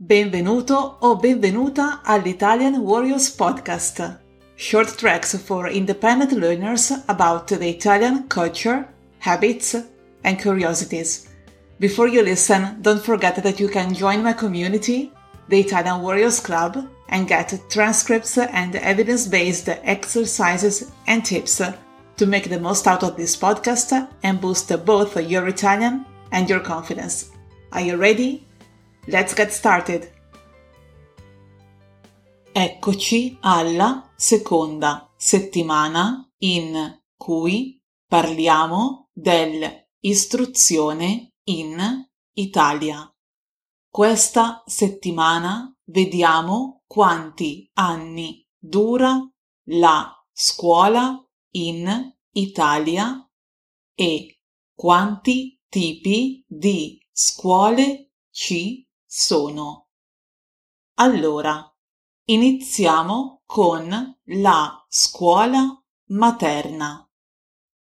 Benvenuto o benvenuta all'Italian Warriors Podcast. Short tracks for independent learners about the Italian culture, habits, and curiosities. Before you listen, don't forget that you can join my community, the Italian Warriors Club, and get transcripts and evidence based exercises and tips to make the most out of this podcast and boost both your Italian and your confidence. Are you ready? Let's get started! Eccoci alla seconda settimana in cui parliamo dell'istruzione in Italia. Questa settimana vediamo quanti anni dura la scuola in Italia e quanti tipi di scuole ci sono. Allora, iniziamo con la scuola materna.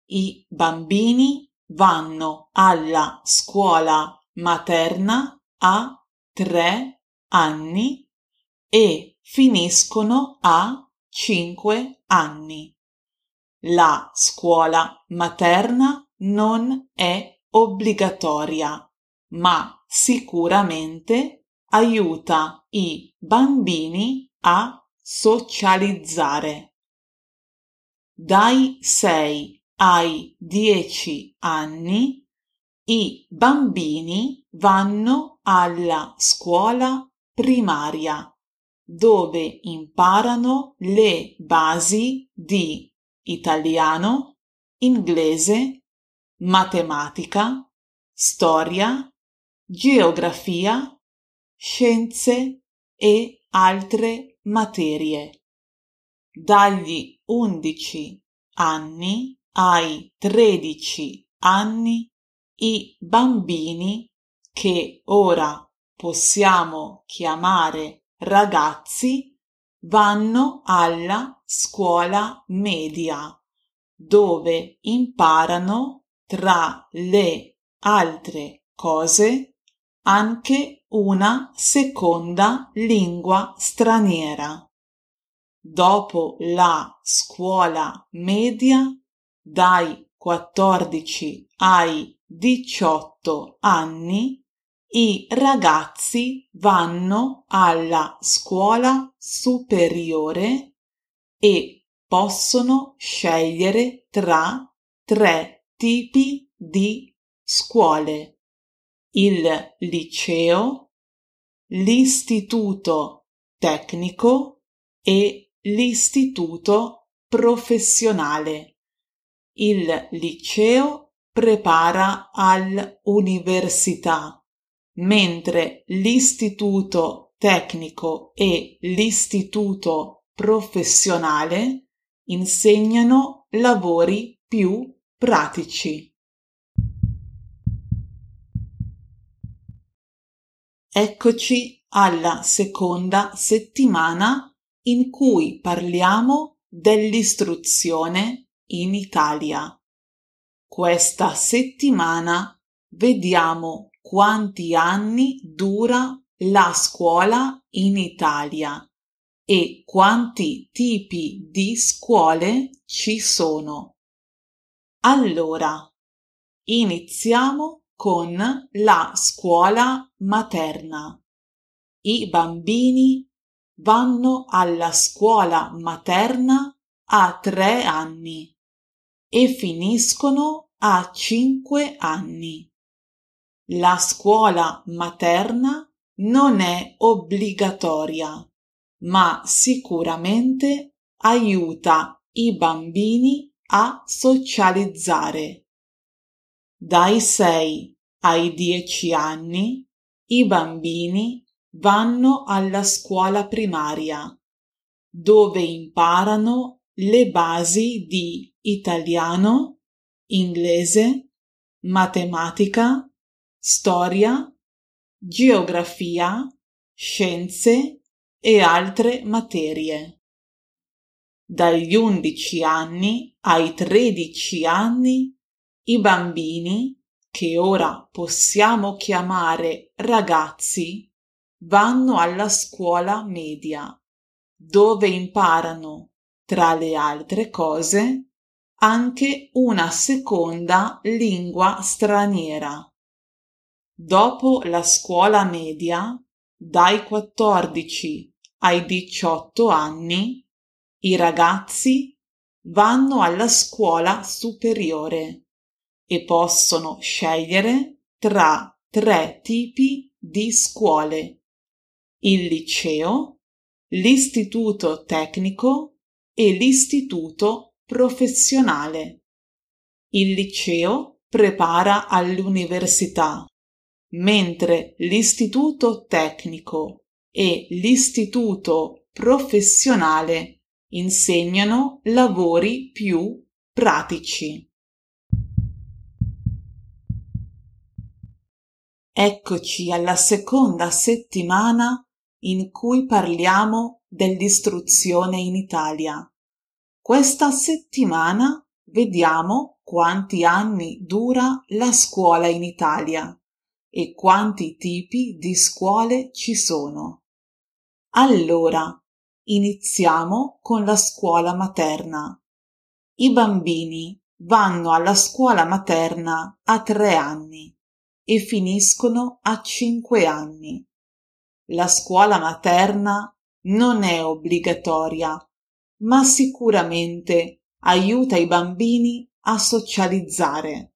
I bambini vanno alla scuola materna a tre anni e finiscono a cinque anni. La scuola materna non è obbligatoria, ma sicuramente aiuta i bambini a socializzare. Dai 6 ai 10 anni i bambini vanno alla scuola primaria dove imparano le basi di italiano, inglese, matematica, storia, geografia, scienze e altre materie. Dagli 11 anni ai 13 anni i bambini che ora possiamo chiamare ragazzi vanno alla scuola media dove imparano tra le altre cose anche una seconda lingua straniera. Dopo la scuola media, dai 14 ai 18 anni, i ragazzi vanno alla scuola superiore e possono scegliere tra tre tipi di scuole il liceo, l'istituto tecnico e l'istituto professionale. Il liceo prepara all'università, mentre l'istituto tecnico e l'istituto professionale insegnano lavori più pratici. Eccoci alla seconda settimana in cui parliamo dell'istruzione in Italia. Questa settimana vediamo quanti anni dura la scuola in Italia e quanti tipi di scuole ci sono. Allora, iniziamo con la scuola materna. I bambini vanno alla scuola materna a tre anni e finiscono a cinque anni. La scuola materna non è obbligatoria, ma sicuramente aiuta i bambini a socializzare. Dai 6 ai 10 anni i bambini vanno alla scuola primaria, dove imparano le basi di italiano, inglese, matematica, storia, geografia, scienze e altre materie. Dagli 11 anni ai 13 anni i bambini, che ora possiamo chiamare ragazzi, vanno alla scuola media, dove imparano, tra le altre cose, anche una seconda lingua straniera. Dopo la scuola media, dai 14 ai 18 anni, i ragazzi vanno alla scuola superiore e possono scegliere tra tre tipi di scuole. Il liceo, l'istituto tecnico e l'istituto professionale. Il liceo prepara all'università, mentre l'istituto tecnico e l'istituto professionale insegnano lavori più pratici. Eccoci alla seconda settimana in cui parliamo dell'istruzione in Italia. Questa settimana vediamo quanti anni dura la scuola in Italia e quanti tipi di scuole ci sono. Allora, iniziamo con la scuola materna. I bambini vanno alla scuola materna a tre anni e finiscono a cinque anni. La scuola materna non è obbligatoria, ma sicuramente aiuta i bambini a socializzare.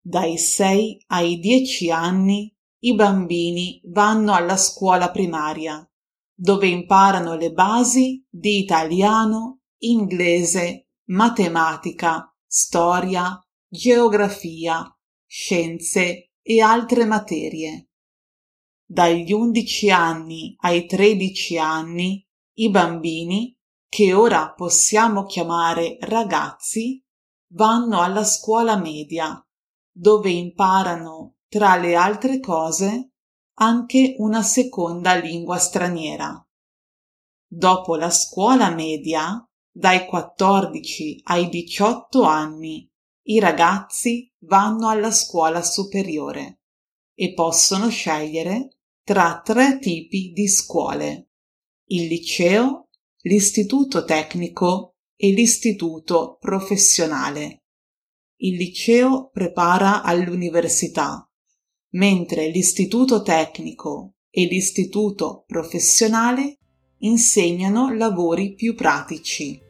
Dai 6 ai 10 anni i bambini vanno alla scuola primaria, dove imparano le basi di italiano, inglese, matematica, storia, geografia, scienze e altre materie. Dagli 11 anni ai 13 anni i bambini, che ora possiamo chiamare ragazzi, vanno alla scuola media, dove imparano, tra le altre cose, anche una seconda lingua straniera. Dopo la scuola media, dai 14 ai 18 anni, i ragazzi vanno alla scuola superiore e possono scegliere tra tre tipi di scuole, il liceo, l'istituto tecnico e l'istituto professionale. Il liceo prepara all'università, mentre l'istituto tecnico e l'istituto professionale insegnano lavori più pratici.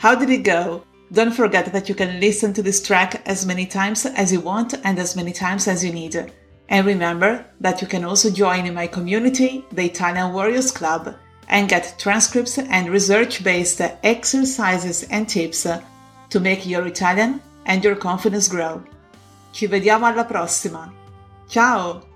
How did it go? Don't forget that you can listen to this track as many times as you want and as many times as you need. And remember that you can also join in my community, the Italian Warriors Club, and get transcripts and research based exercises and tips to make your Italian and your confidence grow. Ci vediamo alla prossima! Ciao!